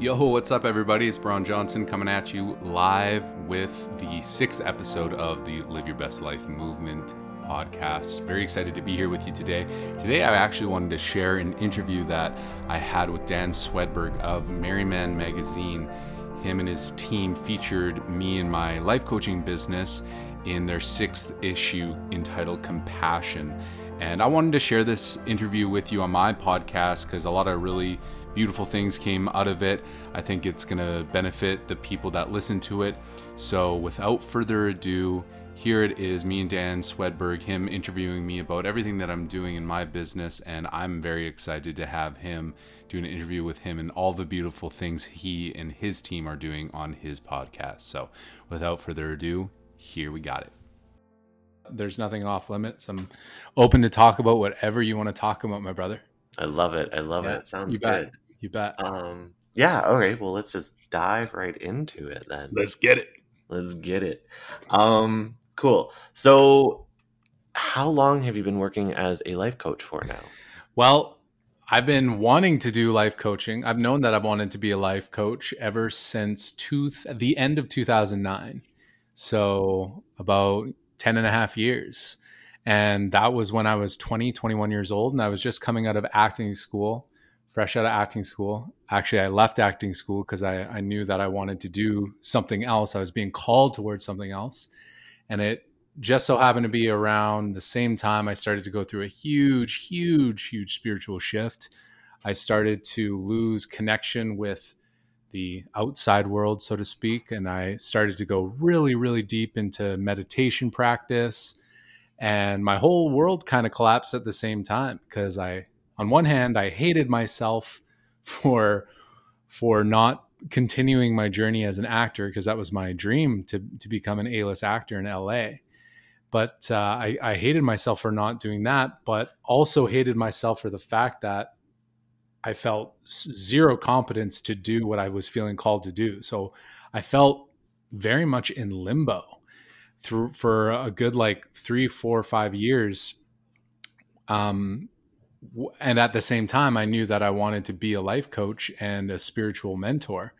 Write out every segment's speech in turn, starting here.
Yo, what's up, everybody? It's Bron Johnson coming at you live with the sixth episode of the Live Your Best Life movement podcast. Very excited to be here with you today. Today, I actually wanted to share an interview that I had with Dan Swedberg of MerryMen Magazine. Him and his team featured me and my life coaching business in their sixth issue entitled Compassion. And I wanted to share this interview with you on my podcast because a lot of really beautiful things came out of it. I think it's going to benefit the people that listen to it. So, without further ado, here it is me and Dan Swedberg, him interviewing me about everything that I'm doing in my business. And I'm very excited to have him do an interview with him and all the beautiful things he and his team are doing on his podcast. So, without further ado, here we got it. There's nothing off limits. I'm open to talk about whatever you want to talk about, my brother. I love it. I love Yeah, it. Sounds good. You bet. Um, yeah. All right. Well, let's just dive right into it then. Let's get it. Let's get it. Um, cool. So, how long have you been working as a life coach for now? Well, I've been wanting to do life coaching. I've known that I've wanted to be a life coach ever since two, the end of 2009. So about 10 and a half years. And that was when I was 20, 21 years old. And I was just coming out of acting school, fresh out of acting school. Actually, I left acting school because I, I knew that I wanted to do something else. I was being called towards something else. And it just so happened to be around the same time I started to go through a huge, huge, huge spiritual shift. I started to lose connection with the outside world, so to speak. And I started to go really, really deep into meditation practice. And my whole world kind of collapsed at the same time because I, on one hand, I hated myself for for not continuing my journey as an actor because that was my dream to to become an A-list actor in LA but uh, I, I hated myself for not doing that but also hated myself for the fact that i felt zero competence to do what i was feeling called to do. So i felt very much in limbo through for a good like three four five years um and at the same time i knew that i wanted to be a life coach and a spiritual mentor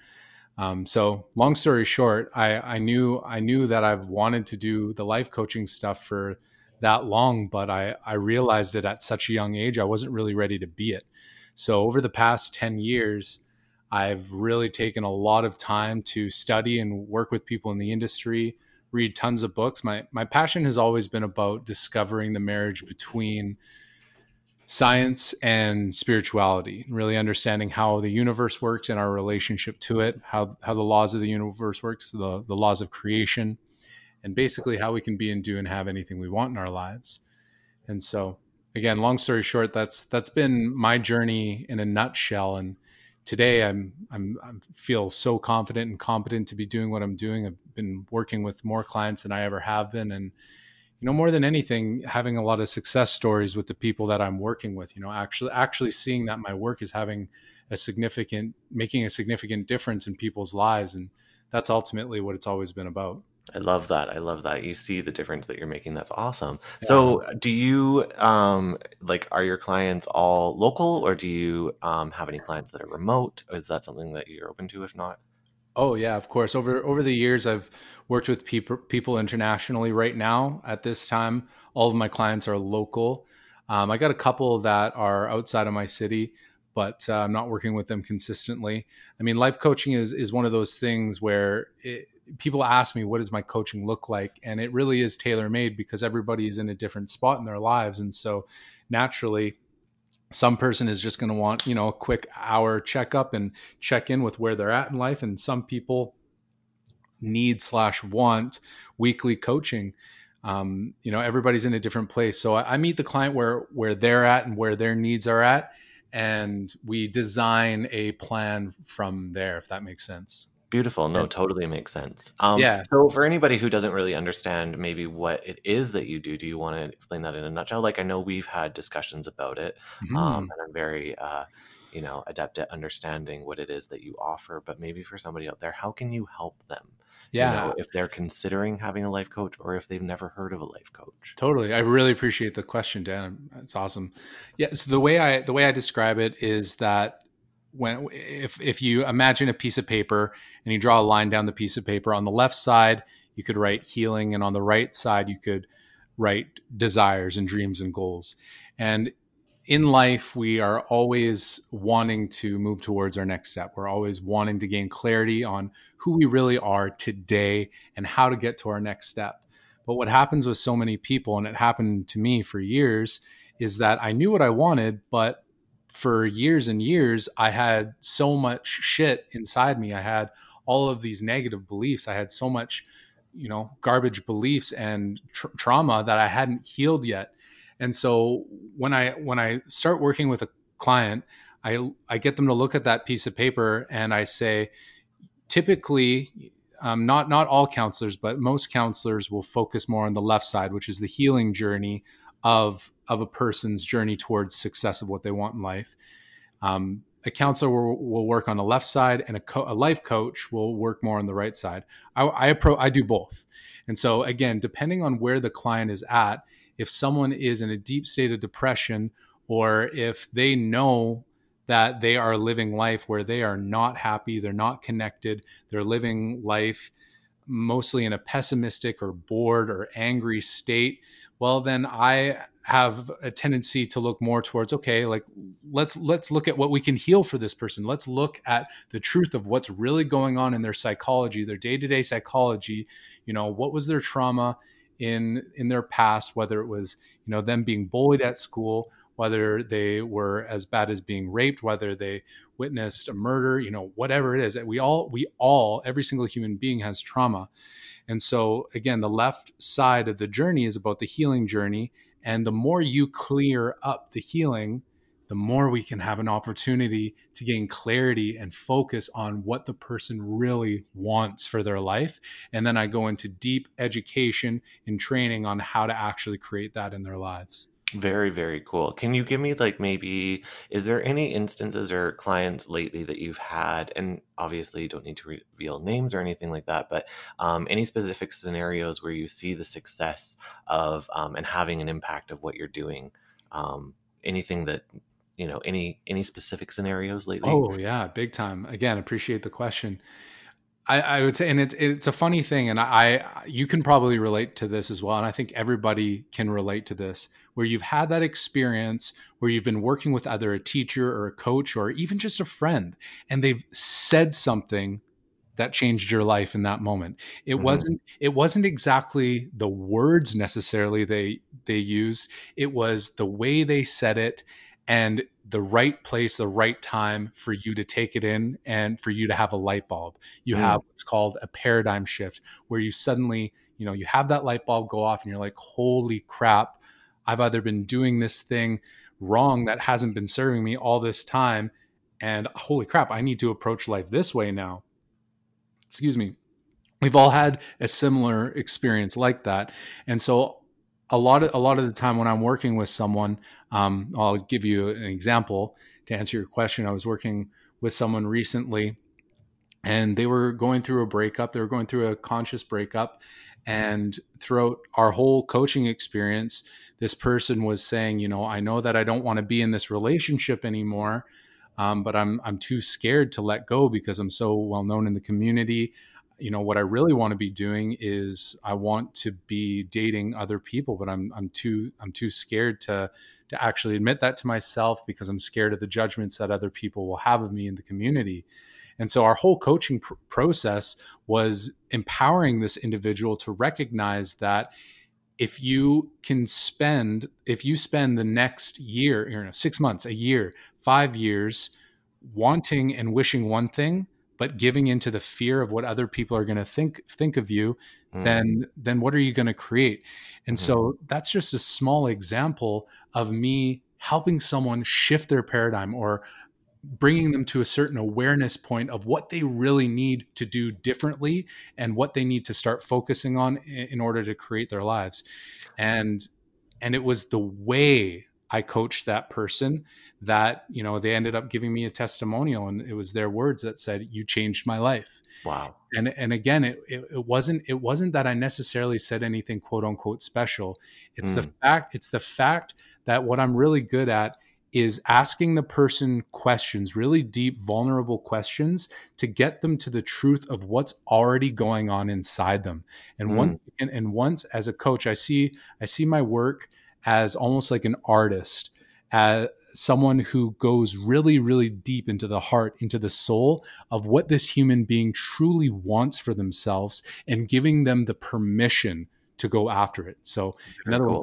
um, so long story short, I, I knew I knew that I've wanted to do the life coaching stuff for that long, but I, I realized it at such a young age I wasn't really ready to be it. So over the past 10 years, I've really taken a lot of time to study and work with people in the industry, read tons of books. My my passion has always been about discovering the marriage between science and spirituality, really understanding how the universe works and our relationship to it, how how the laws of the universe works, the the laws of creation, and basically how we can be and do and have anything we want in our lives. And so, again, long story short, that's that's been my journey in a nutshell. And today, I'm I'm I feel so confident and competent to be doing what I'm doing. I've been working with more clients than I ever have been, and you know more than anything having a lot of success stories with the people that i'm working with you know actually actually seeing that my work is having a significant making a significant difference in people's lives and that's ultimately what it's always been about I love that. I love that. You see the difference that you're making. That's awesome. So, do you um like are your clients all local or do you um have any clients that are remote? Is that something that you're open to if not? Oh yeah of course. Over over the years i've worked with people people internationally right now. At this time all of my clients are local. Um, i got a couple that are outside of my city but uh, i'm not working with them consistently. I mean life coaching is is one of those things where it, people ask me what does my coaching look like? And it really is tailor made because everybody is in a different spot in their lives. And so naturally some person is just going to want you know a quick hour checkup and check in with where they're at in life and some people need slash want weekly coaching. Um, you know everybody's in a different place. So I, I meet the client where where they're at and where their needs are at and we design a plan from there if that makes sense Beautiful. No, totally makes sense. Um, Yeah. So, for anybody who doesn't really understand maybe what it is that you do, do you want to explain that in a nutshell? Like, I know we've had discussions about it, Mhm. um, and I'm very, uh, you know, adept at understanding what it is that you offer. But maybe for somebody out there, how can you help them? You yeah know, if they're considering having a life coach or if they've never heard of a life coach. Totally. I really appreciate the question, Dan. It's awesome. Yeah. So the way I the way I describe it is that when if if you imagine a piece of paper and you draw a line down the piece of paper on the left side you could write healing and on the right side you could write desires and dreams and goals. And in life we are always wanting to move towards our next step. We're always wanting to gain clarity on who we really are today and how to get to our next step. But what happens with so many people and it happened to me for years is that I knew what I wanted but for years and years, I had so much shit inside me. I had all of these negative beliefs. I had so much, you know, garbage beliefs and tr- trauma that I hadn't healed yet. And so when I when I start working with a client, I I get them to look at that piece of paper and I say, typically, um, not not all counselors, but most counselors will focus more on the left side, which is the healing journey of of a person's journey towards success of what they want in life. Um, a counselor will, will, work on the left side, and a, co- a, life coach will work more on the right side. I, I, appro- I do both, and so again, depending on where the client is at, if someone is in a deep state of depression, or if they know that they are living life where they are not happy, they're not connected, they're living life mostly in a pessimistic or bored or angry state, well, then I have a tendency to look more towards okay like let's let's look at what we can heal for this person. Let's look at the truth of what's really going on in their psychology their day-to-day psychology. You know what was their trauma in in their past whether it was you know them being bullied at school whether they were as bad as being raped whether they witnessed a murder you know whatever it is. That we all we all every single human being has trauma and so again the left side of the journey is about the healing journey and the more you clear up the healing, the more we can have an opportunity to gain clarity and focus on what the person really wants for their life. And then I go into deep education and training on how to actually create that in their lives. Very, very cool. Can you give me like maybe is there any instances or clients lately that you've had, and obviously you don't need to reveal names or anything like that, but um, any specific scenarios where you see the success of um, and having an impact of what you're doing? Um, anything that you know, any any specific scenarios lately? Oh yeah, big time. Again, appreciate the question. I, I, would say, and it's it's a funny thing, and I you can probably relate to this as well, and I think everybody can relate to this, where you've had that experience where you've been working with either a teacher or a coach or even just a friend, and they've said something that changed your life in that moment. It mm-hmm. wasn't it wasn't exactly the words necessarily they they used. It was the way they said it and the right place, the right time for you to take it in and for you to have a light bulb. You mm. have what's called a paradigm shift where you suddenly, you know, you have that light bulb go off and you're like, holy crap, I've either been doing this thing wrong that hasn't been serving me all this time. And holy crap, I need to approach life this way now. Excuse me. We've all had a similar experience like that. And so a lot of a lot of the time when I'm working with someone, um, I'll give you an example to answer your question. I was working with someone recently, and they were going through a breakup. They were going through a conscious breakup, and throughout our whole coaching experience, this person was saying, you know, I know that I don't want to be in this relationship anymore. Um, but I'm I'm too scared to let go because I'm so well known in the community you know what I really want to be doing is I want to be dating other people, but I'm I'm too I'm too scared to to actually admit that to myself because I'm scared of the judgments that other people will have of me in the community. And so our whole coaching pr- process was empowering this individual to recognize that if you can spend if you spend the next year, you know, 6 months, a year, 5 years wanting and wishing one thing, but giving into the fear of what other people are going to think think of you mm. then then what are you going to create and mm. so that's just a small example of me helping someone shift their paradigm or bringing them to a certain awareness point of what they really need to do differently and what they need to start focusing on in order to create their lives and and it was the way I coached that person that, you know, they ended up giving me a testimonial and it was their words that said, you changed my life. Wow. And, and again, it, it, it wasn't, it wasn't that I necessarily said anything quote unquote special. It's mm. the fact, it's the fact that what I'm really good at is asking the person questions, really deep, vulnerable questions to get them to the truth of what's already going on inside them. And mm. once and, and once as a coach, I see I see my work as almost like an artist, as someone who goes really, really deep into the heart, into the soul of what this human being truly wants for themselves and giving them the permission to go after it. So in other words,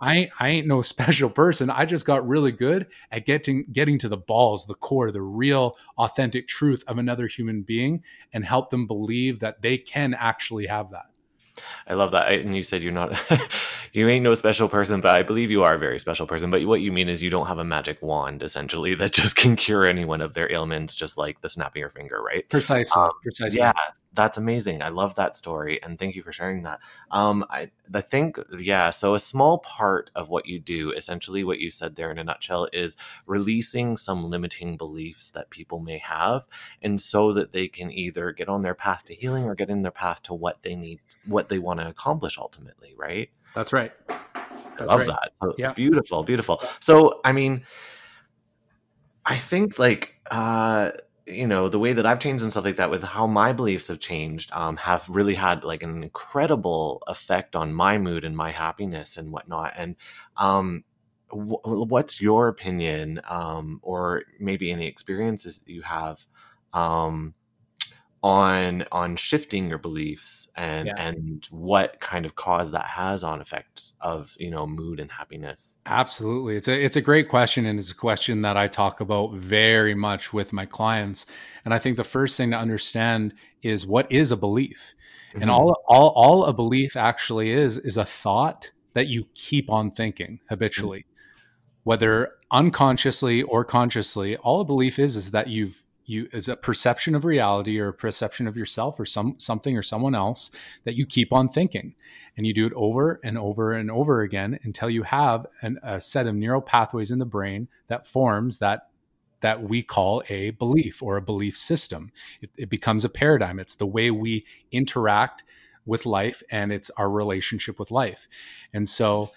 I I ain't no special person. I just got really good at getting getting to the balls, the core, the real authentic truth of another human being and help them believe that they can actually have that. I love that. And you said you're not, you ain't no special person, but I believe you are a very special person. But what you mean is you don't have a magic wand, essentially, that just can cure anyone of their ailments, just like the snap of your finger, right? Precisely. Um, precisely. Yeah that's amazing. I love that story, and thank you for sharing that. Um, I, I think, yeah. So a small part of what you do, essentially, what you said there in a nutshell, is releasing some limiting beliefs that people may have, and so that they can either get on their path to healing or get in their path to what they need, what they want to accomplish ultimately. Right. That's right. That's love right. that. So yeah. Beautiful, beautiful. So, I mean, I think like. uh you know the way that i've changed and stuff like that with how my beliefs have changed um, have really had like an incredible effect on my mood and my happiness and whatnot. And um, what's your opinion um, or maybe any experiences that you have um, on on shifting your beliefs and yeah. and what kind of cause that has on effects of you know mood and happiness absolutely it's a it's a great question and it's a question that i talk about very much with my clients and i think the first thing to understand is what is a belief mm-hmm. and all all all a belief actually is is a thought that you keep on thinking habitually mm-hmm. whether unconsciously or consciously all a belief is is that you've you is a perception of reality or a perception of yourself or some something or someone else that you keep on thinking? And you do it over and over and over again until you have an, a set of neural pathways in the brain that forms that that we call a belief or a belief system. It, it becomes a paradigm. It's the way we interact with life and it's our relationship with life. And so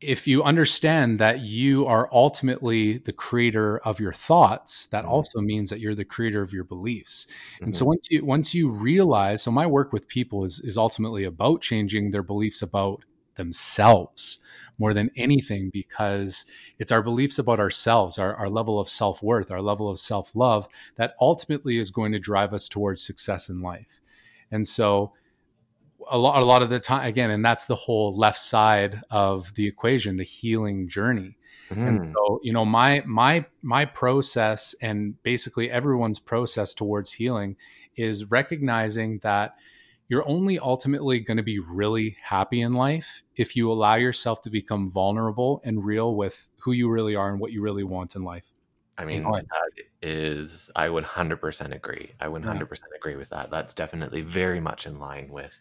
if you understand that you are ultimately the creator of your thoughts that mm-hmm. also means that you're the creator of your beliefs mm-hmm. and so mm-hmm. once you once you realize so my work with people is is ultimately about changing their beliefs about themselves more than anything because it's our beliefs about ourselves our, our level of self-worth our level of self-love that ultimately is going to drive us towards success in life and so a lot, a lot of the time again and that's the whole left side of the equation the healing journey mm. and so you know my my my process and basically everyone's process towards healing is recognizing that you're only ultimately going to be really happy in life if you allow yourself to become vulnerable and real with who you really are and what you really want in life I mean, that is, I would 100% agree. I would 100% agree with that. That's definitely very much in line with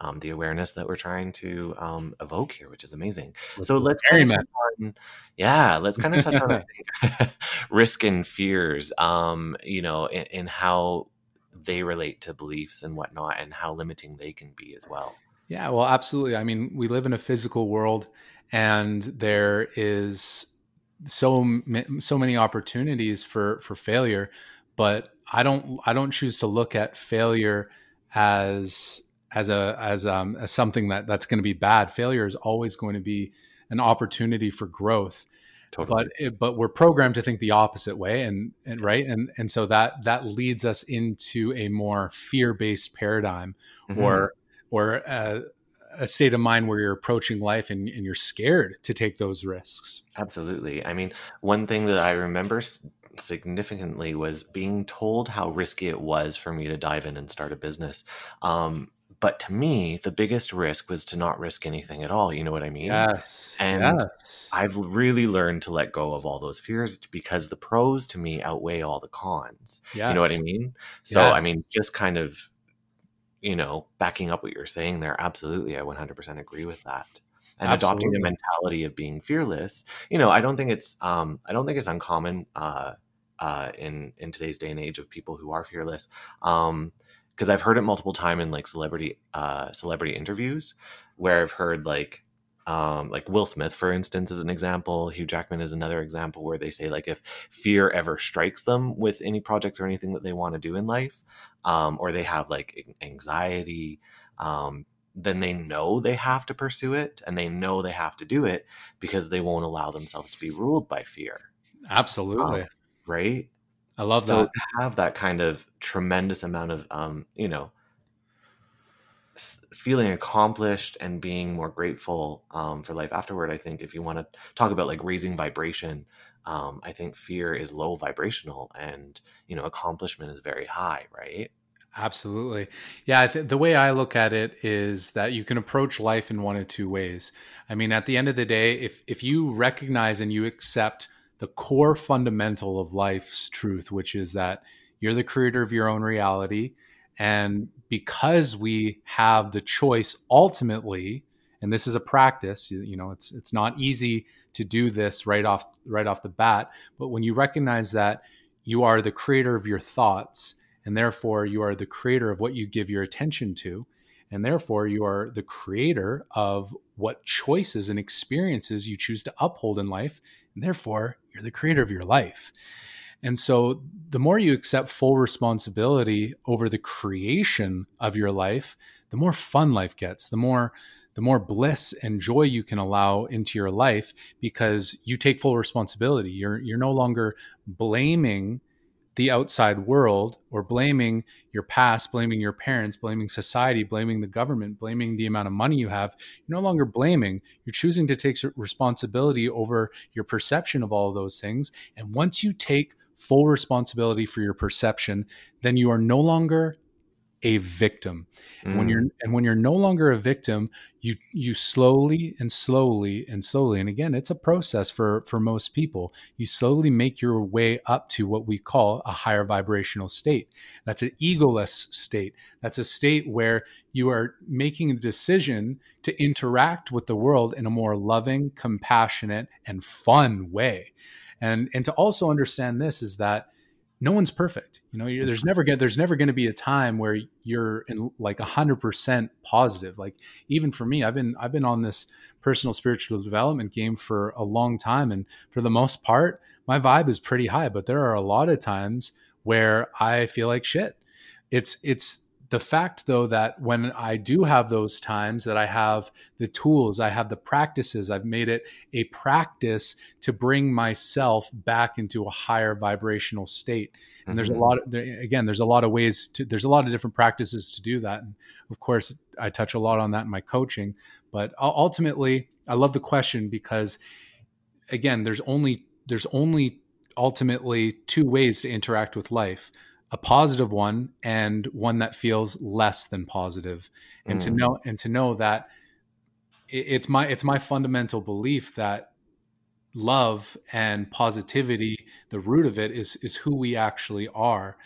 um, the awareness that we're trying to um, evoke here, which is amazing. So let's kind of on, yeah, let's kind of touch on risk and fears, um, you know, and how they relate to beliefs and whatnot, and how limiting they can be as well. Yeah, well, absolutely. I mean, we live in a physical world, and there is so so many opportunities for for failure but i don't i don't choose to look at failure as as a as um as something that that's going to be bad failure is always going to be an opportunity for growth totally. but but we're programmed to think the opposite way and and yes. right and and so that that leads us into a more fear-based paradigm mm-hmm. or or uh, a state of mind where you're approaching life and, and you're scared to take those risks. Absolutely. I mean, one thing that I remember significantly was being told how risky it was for me to dive in and start a business. Um, but to me, the biggest risk was to not risk anything at all. You know what I mean? Yes. And yes. I've really learned to let go of all those fears because the pros to me outweigh all the cons. Yes. You know what I mean? So, yes. I mean, just kind of you know, backing up what you're saying there, absolutely, I 100% agree with that. And absolutely. adopting the mentality of being fearless, you know, I don't think it's, um, I don't think it's uncommon, uh, uh, in in today's day and age of people who are fearless, um, because I've heard it multiple time in like celebrity, uh, celebrity interviews, where I've heard like, um, like Will Smith, for instance, is an example. Hugh Jackman is another example where they say like if fear ever strikes them with any projects or anything that they want to do in life, um, or they have like anxiety, um, then they know they have to pursue it and they know they have to do it because they won't allow themselves to be ruled by fear. Absolutely. Um, right. I love so that. to have that kind of tremendous amount of, um, you know, feeling accomplished and being more grateful um, for life afterward. I think if you want to talk about like raising vibration, um, I think fear is low vibrational and, you know, accomplishment is very high, right? Absolutely. Yeah. Th- the way I look at it is that you can approach life in one of two ways. I mean, at the end of the day, if, if you recognize and you accept the core fundamental of life's truth, which is that you're the creator of your own reality. And because we have the choice ultimately, and this is a practice, you, you know, it's it's not easy to do this right off right off the bat, but when you recognize that you are the creator of your thoughts and therefore you are the creator of what you give your attention to and therefore you are the creator of what choices and experiences you choose to uphold in life and therefore you're the creator of your life and so the more you accept full responsibility over the creation of your life the more fun life gets the more the more bliss and joy you can allow into your life because you take full responsibility you're you're no longer blaming the outside world or blaming your past, blaming your parents, blaming society, blaming the government, blaming the amount of money you have. You're no longer blaming. You're choosing to take responsibility over your perception of all of those things. And once you take full responsibility for your perception, then you are no longer a victim. Mm. And when you're and when you're no longer a victim, you you slowly and slowly and slowly and again it's a process for for most people. You slowly make your way up to what we call a higher vibrational state. That's an egoless state. That's a state where you are making a decision to interact with the world in a more loving, compassionate and fun way. And and to also understand this is that no one's perfect. You know, there's never get there's never going to be a time where you're in like hundred percent positive. Like even for me, I've been I've been on this personal spiritual development game for a long time, and for the most part, my vibe is pretty high. But there are a lot of times where I feel like shit. It's it's the fact though that when i do have those times that i have the tools i have the practices i've made it a practice to bring myself back into a higher vibrational state and mm-hmm. there's a mm-hmm. lot of, there, again there's a lot of ways to there's a lot of different practices to do that and of course i touch a lot on that in my coaching but ultimately i love the question because again there's only there's only ultimately two ways to interact with life a positive one and one that feels less than positive and mm. to know and to know that it's my it's my fundamental belief that love and positivity the root of it is is who we actually are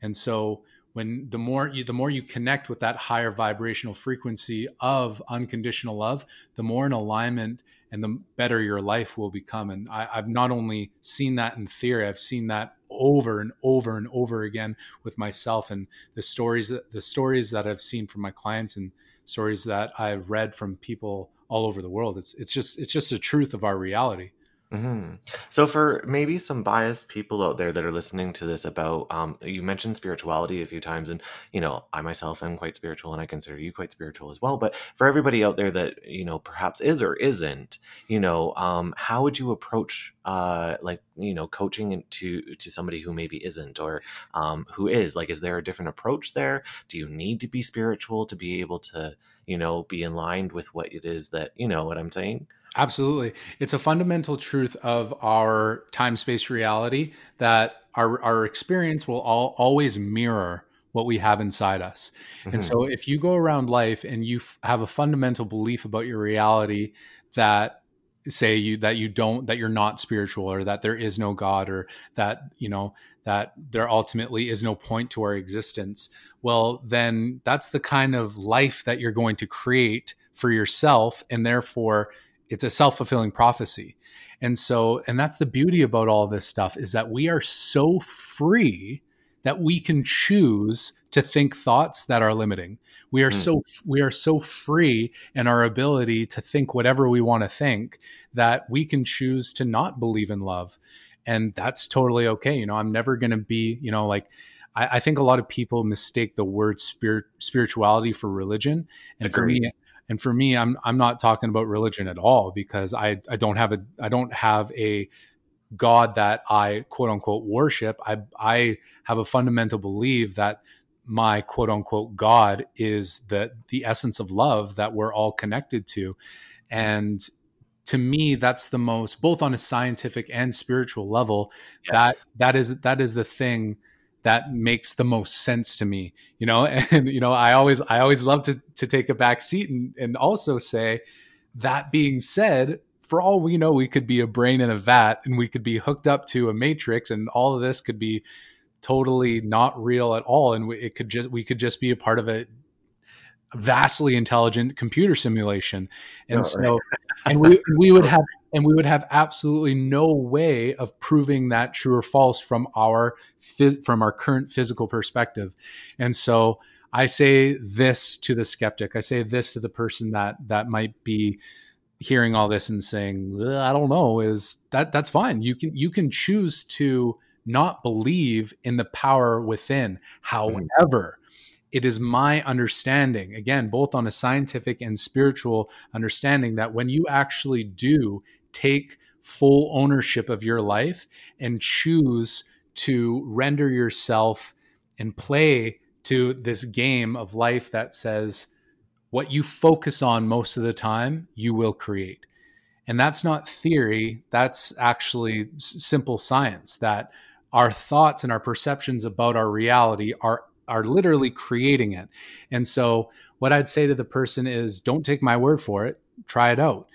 and so when the more you the more you connect with that higher vibrational frequency of unconditional love the more in alignment and the better your life will become and I, i've not only seen that in theory i've seen that over and over and over again with myself and the stories that the stories that I've seen from my clients and stories that I've read from people all over the world. It's it's just it's just a truth of our reality. Mm-hmm. So, for maybe some biased people out there that are listening to this about, um, you mentioned spirituality a few times, and you know, I myself am quite spiritual, and I consider you quite spiritual as well. But for everybody out there that you know perhaps is or isn't, you know, um, how would you approach, uh, like you know, coaching to to somebody who maybe isn't or um, who is? Like, is there a different approach there? Do you need to be spiritual to be able to, you know, be in line with what it is that you know what I'm saying? Absolutely. It's a fundamental truth of our time space reality that our, our experience will all, always mirror what we have inside us. Mm-hmm. And so if you go around life and you f- have a fundamental belief about your reality that say you that you don't that you're not spiritual or that there is no god or that you know that there ultimately is no point to our existence well then that's the kind of life that you're going to create for yourself and therefore it's a self-fulfilling prophecy and so and that's the beauty about all this stuff is that we are so free that we can choose to think thoughts that are limiting. We are Mm. so we are so free in our ability to think whatever we want to think that we can choose to not believe in love. And that's totally okay. You know, I'm never going to be, you know, like I, I, think a lot of people mistake the word spirit spirituality for religion. And Agreed. for me, and for me, I'm I'm not talking about religion at all because I I don't have a I don't have a God that I quote unquote worship. I I have a fundamental belief that my quote unquote God is the the essence of love that we're all connected to. And to me, that's the most both on a scientific and spiritual level, yes. that that is that is the thing that makes the most sense to me. You know, and you know, I always I always love to to take a back seat and, and also say, that being said, for all we know, we could be a brain in a vat and we could be hooked up to a matrix and all of this could be totally not real at all. And it could just, we could just be a part of a vastly intelligent computer simulation. And oh, so, right. and we, we would have, and we would have absolutely no way of proving that true or false from our, phys- from our current physical perspective. And so, I say this to the skeptic. I say this to the person that that might be hearing all this and saying i don't know is that that's fine you can you can choose to not believe in the power within mm-hmm. however it is my understanding again both on a scientific and spiritual understanding that when you actually do take full ownership of your life and choose to render yourself and play to this game of life that says what you focus on most of the time, you will create. And that's not theory, that's actually simple science that our thoughts and our perceptions about our reality are are literally creating it. And so what I'd say to the person is don't take my word for it, try it out.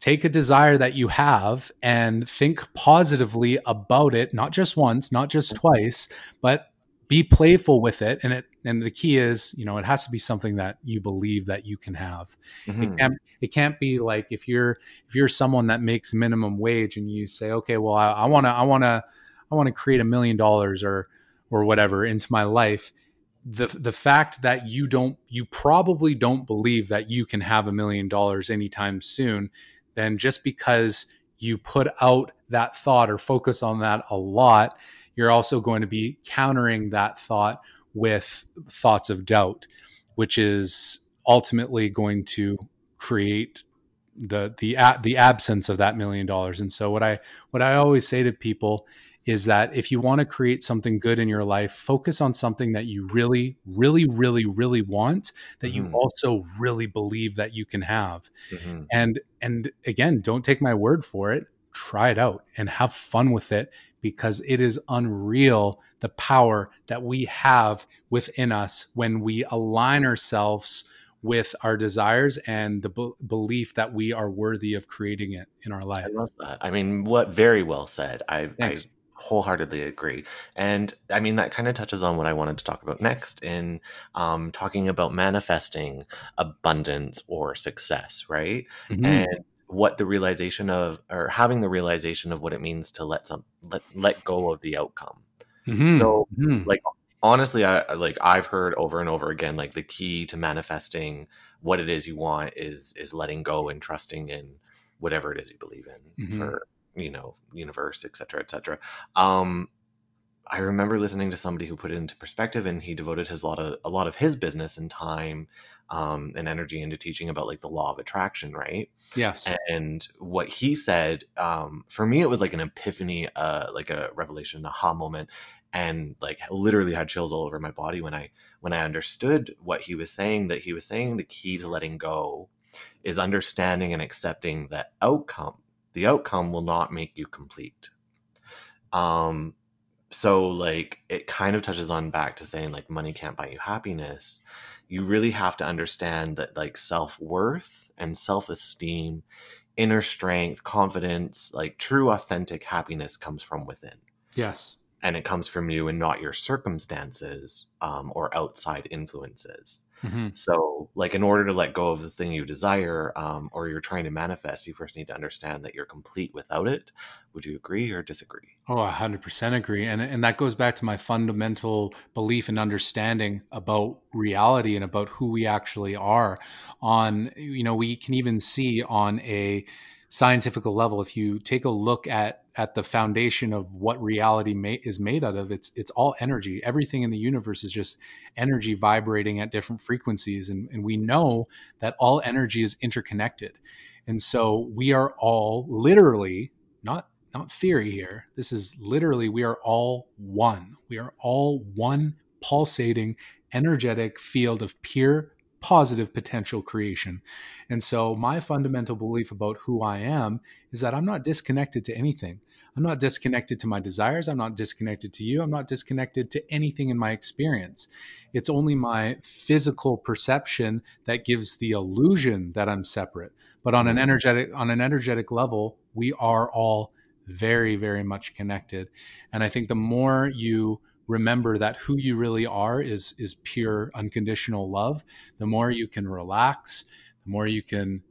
Take a desire that you have and think positively about it, not just once, not just twice, but be playful with it and it and the key is you know it has to be something that you believe that you can have mm-hmm. it can't it can't be like if you're if you're someone that makes minimum wage and you say okay well i want to i want to i want to create a million dollars or or whatever into my life the the fact that you don't you probably don't believe that you can have a million dollars anytime soon then just because you put out that thought or focus on that a lot you're also going to be countering that thought with thoughts of doubt, which is ultimately going to create the the the absence of that million dollars. And so what I what I always say to people is that if you want to create something good in your life, focus on something that you really, really, really, really want that mm-hmm. you also really believe that you can have. Mm-hmm. And and again, don't take my word for it. Try it out and have fun with it because it is unreal the power that we have within us when we align ourselves with our desires and the b- belief that we are worthy of creating it in our life. I love that. I mean, what very well said. I, I wholeheartedly agree. And I mean, that kind of touches on what I wanted to talk about next in um, talking about manifesting abundance or success, right? Mm-hmm. And what the realization of or having the realization of what it means to let some let let go of the outcome mm-hmm. so mm-hmm. like honestly i like i've heard over and over again like the key to manifesting what it is you want is is letting go and trusting in whatever it is you believe in mm-hmm. for you know universe et cetera et cetera um I remember listening to somebody who put it into perspective, and he devoted his lot of a lot of his business and time um, and energy into teaching about like the law of attraction, right? Yes. And what he said, um, for me, it was like an epiphany, uh, like a revelation, aha moment, and like literally had chills all over my body when I when I understood what he was saying. That he was saying the key to letting go is understanding and accepting the outcome. The outcome will not make you complete. Um, so like it kind of touches on back to saying like money can't buy you happiness you really have to understand that like self-worth and self-esteem inner strength confidence like true authentic happiness comes from within yes and it comes from you and not your circumstances um, or outside influences. Mm-hmm. So, like, in order to let go of the thing you desire um, or you're trying to manifest, you first need to understand that you're complete without it. Would you agree or disagree? Oh, 100% agree. And, and that goes back to my fundamental belief and understanding about reality and about who we actually are. On, you know, we can even see on a scientific level, if you take a look at at the foundation of what reality may, is made out of it's it's all energy. Everything in the universe is just energy vibrating at different frequencies and, and we know that all energy is interconnected. And so we are all literally not not theory here this is literally we are all one. We are all one pulsating energetic field of pure positive potential creation. And so, my fundamental belief about who I am is that I'm not disconnected to anything. I'm not disconnected to my desires. I'm not disconnected to you. I'm not disconnected to anything in my experience. It's only my physical perception that gives the illusion that I'm separate. But on an mm-hmm. energetic on an energetic level, we are all very very much connected. And I think the more you remember that who you really are is is pure unconditional love. The more you can relax the more you can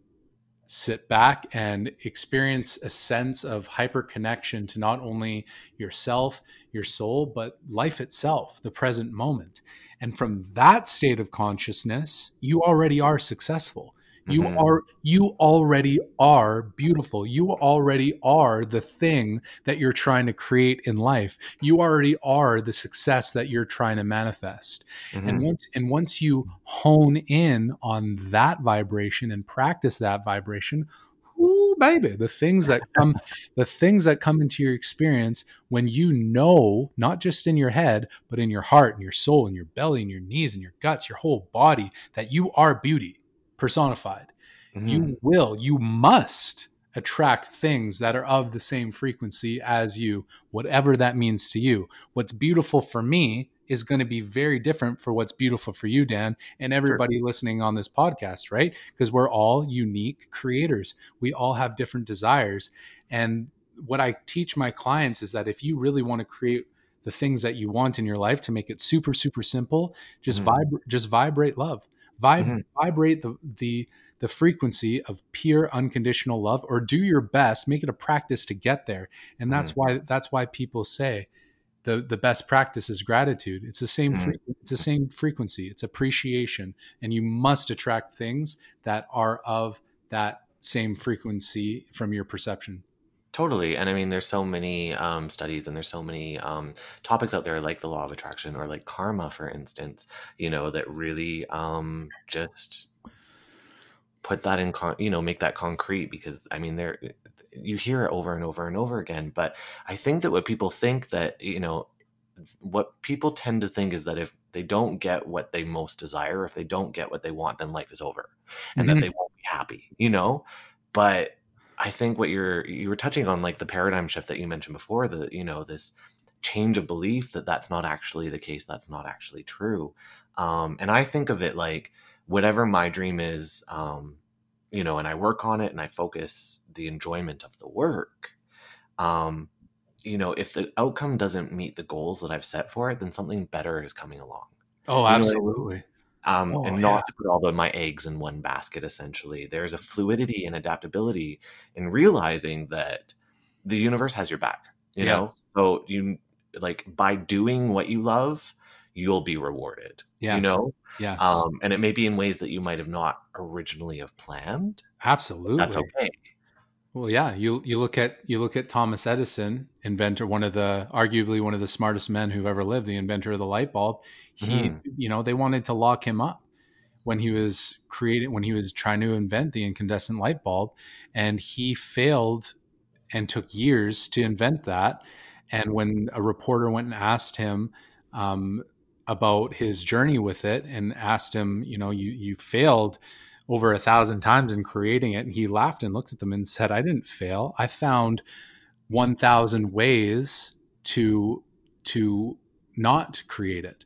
sit back and experience a sense of hyper connection to not only yourself your soul but life itself the present moment. And from that state of consciousness you already are successful you mm-hmm. are you already are beautiful. You already are the thing that you're trying to create in life. You already are the success that you're trying to manifest. Mm-hmm. And once and once you hone in on that vibration and practice that vibration, ooh baby, the things that come the things that come into your experience when you know, not just in your head, but in your heart and your soul and your belly and your knees and your guts, your whole body that you are beauty personified. Mm-hmm. You will, you must attract things that are of the same frequency as you, whatever that means to you. What's beautiful for me is going to be very different for what's beautiful for you, Dan, and everybody sure. listening on this podcast, right? Because we're all unique creators. We all have different desires. And what I teach my clients is that if you really want to create the things that you want in your life to make it super, super simple, just mm-hmm. vibrate, just vibrate love Vib- mm-hmm. vibrate the, the the frequency of pure unconditional love or do your best make it a practice to get there and that's mm-hmm. why that's why people say the the best practice is gratitude it's the same mm-hmm. fre- it's the same frequency it's appreciation and you must attract things that are of that same frequency from your perception Totally. And I mean, there's so many um, studies and there's so many um, topics out there like the law of attraction or like karma, for instance, you know, that really um, just put that in, con- you know, make that concrete because I mean, there, you hear it over and over and over again. But I think that what people think that, you know, what people tend to think is that if they don't get what they most desire, if they don't get what they want, then life is over and mm-hmm. that they won't be happy, you know? But I think what you're you were touching on like the paradigm shift that you mentioned before the you know this change of belief that that's not actually the case that's not actually true. Um, and I think of it like whatever my dream is um, you know and I work on it and I focus the enjoyment of the work um, you know if the outcome doesn't meet the goals that I've set for it then something better is coming along. Oh absolutely um, oh, and not yeah. to put all of my eggs in one basket essentially. There's a fluidity and adaptability in realizing that the universe has your back you yeah. know? So you like by doing what you love you'll be rewarded yes. you know? Yeah um, and it may be in ways that you might have not originally have planned absolutely that's okay well, yeah, you you look at you look at Thomas Edison, inventor, one of the arguably one of the smartest men who've ever lived, the inventor of the light bulb. He, mm. you know, they wanted to lock him up when he was creating when he was trying to invent the incandescent light bulb, and he failed and took years to invent that. And when a reporter went and asked him um, about his journey with it, and asked him, you know, you you failed over a thousand times in creating it. And he laughed and looked at them and said, I didn't fail. I found 1,000 ways to, to not create it.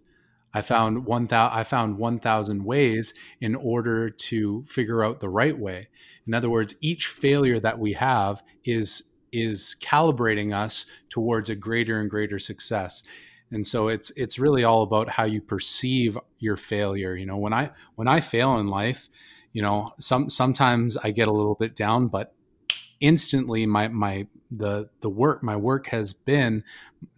I found one thousand. I found one thousand ways in order to figure out the right way. In other words, each failure that we have is is calibrating us towards a greater and greater success and so it's it's really all about how you perceive your failure you know when i when i fail in life you know some sometimes i get a little bit down but instantly my my the the work my work has been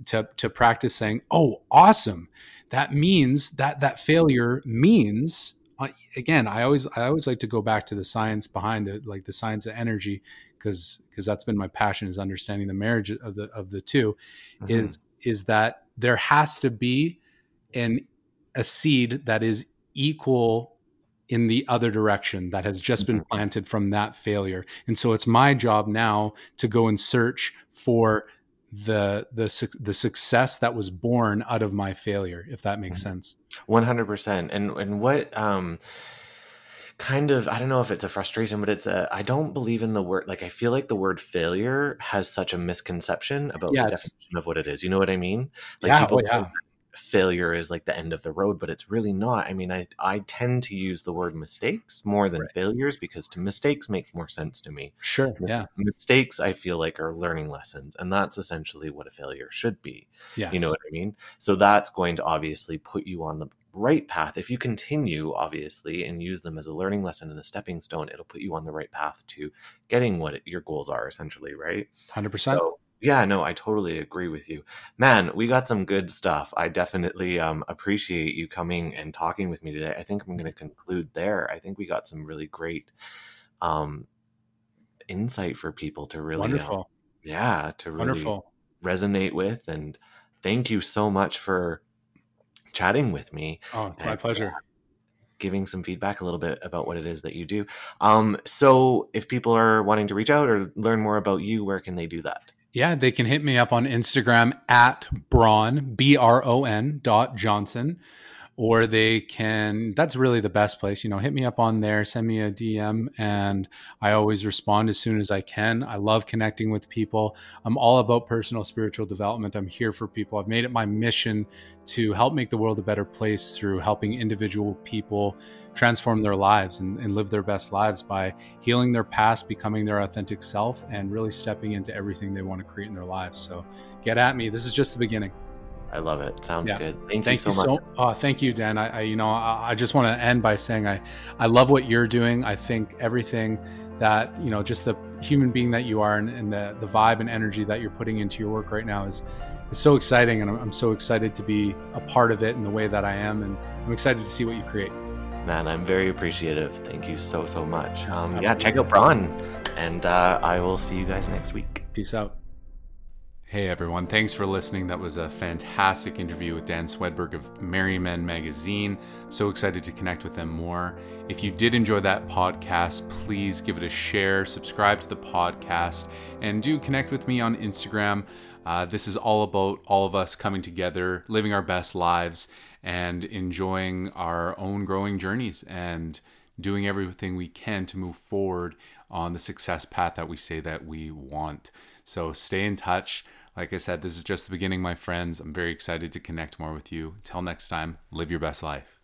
to to practice saying oh awesome that means that that failure means uh, again i always i always like to go back to the science behind it like the science of energy because because that's been my passion is understanding the marriage of the of the 2 mm-hmm. is is that there has to be an a seed that is equal in the other direction that has just been mm-hmm. planted from that failure. And so it's my job now to go and search for the the the success that was born out of my failure if that makes mm-hmm. sense 100% and and what um kind of I don't know if it's a frustration, but it's a I don't believe in the word like I feel like the word failure has such a misconception about yeah, the definition of what it is. You know what I mean? Like yeah, people oh, yeah failure is like the end of the road, but it's really not. I mean, I, I tend to use the word mistakes more than right. failures because to mistakes makes more sense to me. Sure. Yeah. Mistakes I feel like are learning lessons. And that's essentially what a failure should be. Yeah. You know what I mean? So that's going to obviously put you on the right path. If you continue, obviously, and use them as a learning lesson and a stepping stone, it'll put you on the right path to getting what your goals are essentially, right? 100%. So yeah, no, I totally agree with you. Man, we got some good stuff. I definitely um, appreciate you coming and talking with me today. I think I'm going to conclude there. I think we got some really great um, insight for people to really, uh, wonderful, yeah, to really wonderful. resonate with. And thank you so much for chatting with me. Oh, it's and, my pleasure. Uh, giving some feedback a little bit about what it is that you do. Um, so, if people are wanting to reach out or learn more about you, where can they do that? Yeah, they can hit me up on Instagram at Bron, B R O N dot Johnson or they can that's really the best place you know hit me up on there send me a dm and i always respond as soon as i can. I love connecting with people. I'm all about personal spiritual development. I'm here for people. I've made it my mission to help make the world a better place through helping individual people transform their lives and, and live their best lives by healing their past becoming their authentic self and really stepping into everything they want to create in their lives. So get at me. This is just the beginning I love it. Sounds yeah. good. Thank, thank you so you much. So, uh, thank you, Dan. I, I you know, I, I just want to end by saying I, I love what you're doing. I think everything that you know, just the human being that you are, and, and the the vibe and energy that you're putting into your work right now is is so exciting, and I'm, I'm so excited to be a part of it in the way that I am, and I'm excited to see what you create. Man, I'm very appreciative. Thank you so so much. Um, yeah, check out Bron, and uh, I will see you guys next week. Peace out. Hey everyone, thanks for listening. That was a fantastic interview with Dan Swedberg of MerryMen Magazine. So excited to connect with them more. If you did enjoy that podcast, please give it a share, subscribe to the podcast, and do connect with me on Instagram. Uh, this is all about all of us coming together, living our best lives, and enjoying our own growing journeys and doing everything we can to move forward on the success path that we say that we want. So stay in touch. Like I said, this is just the beginning, my friends. I'm very excited to connect more with you. Until next time, live your best life.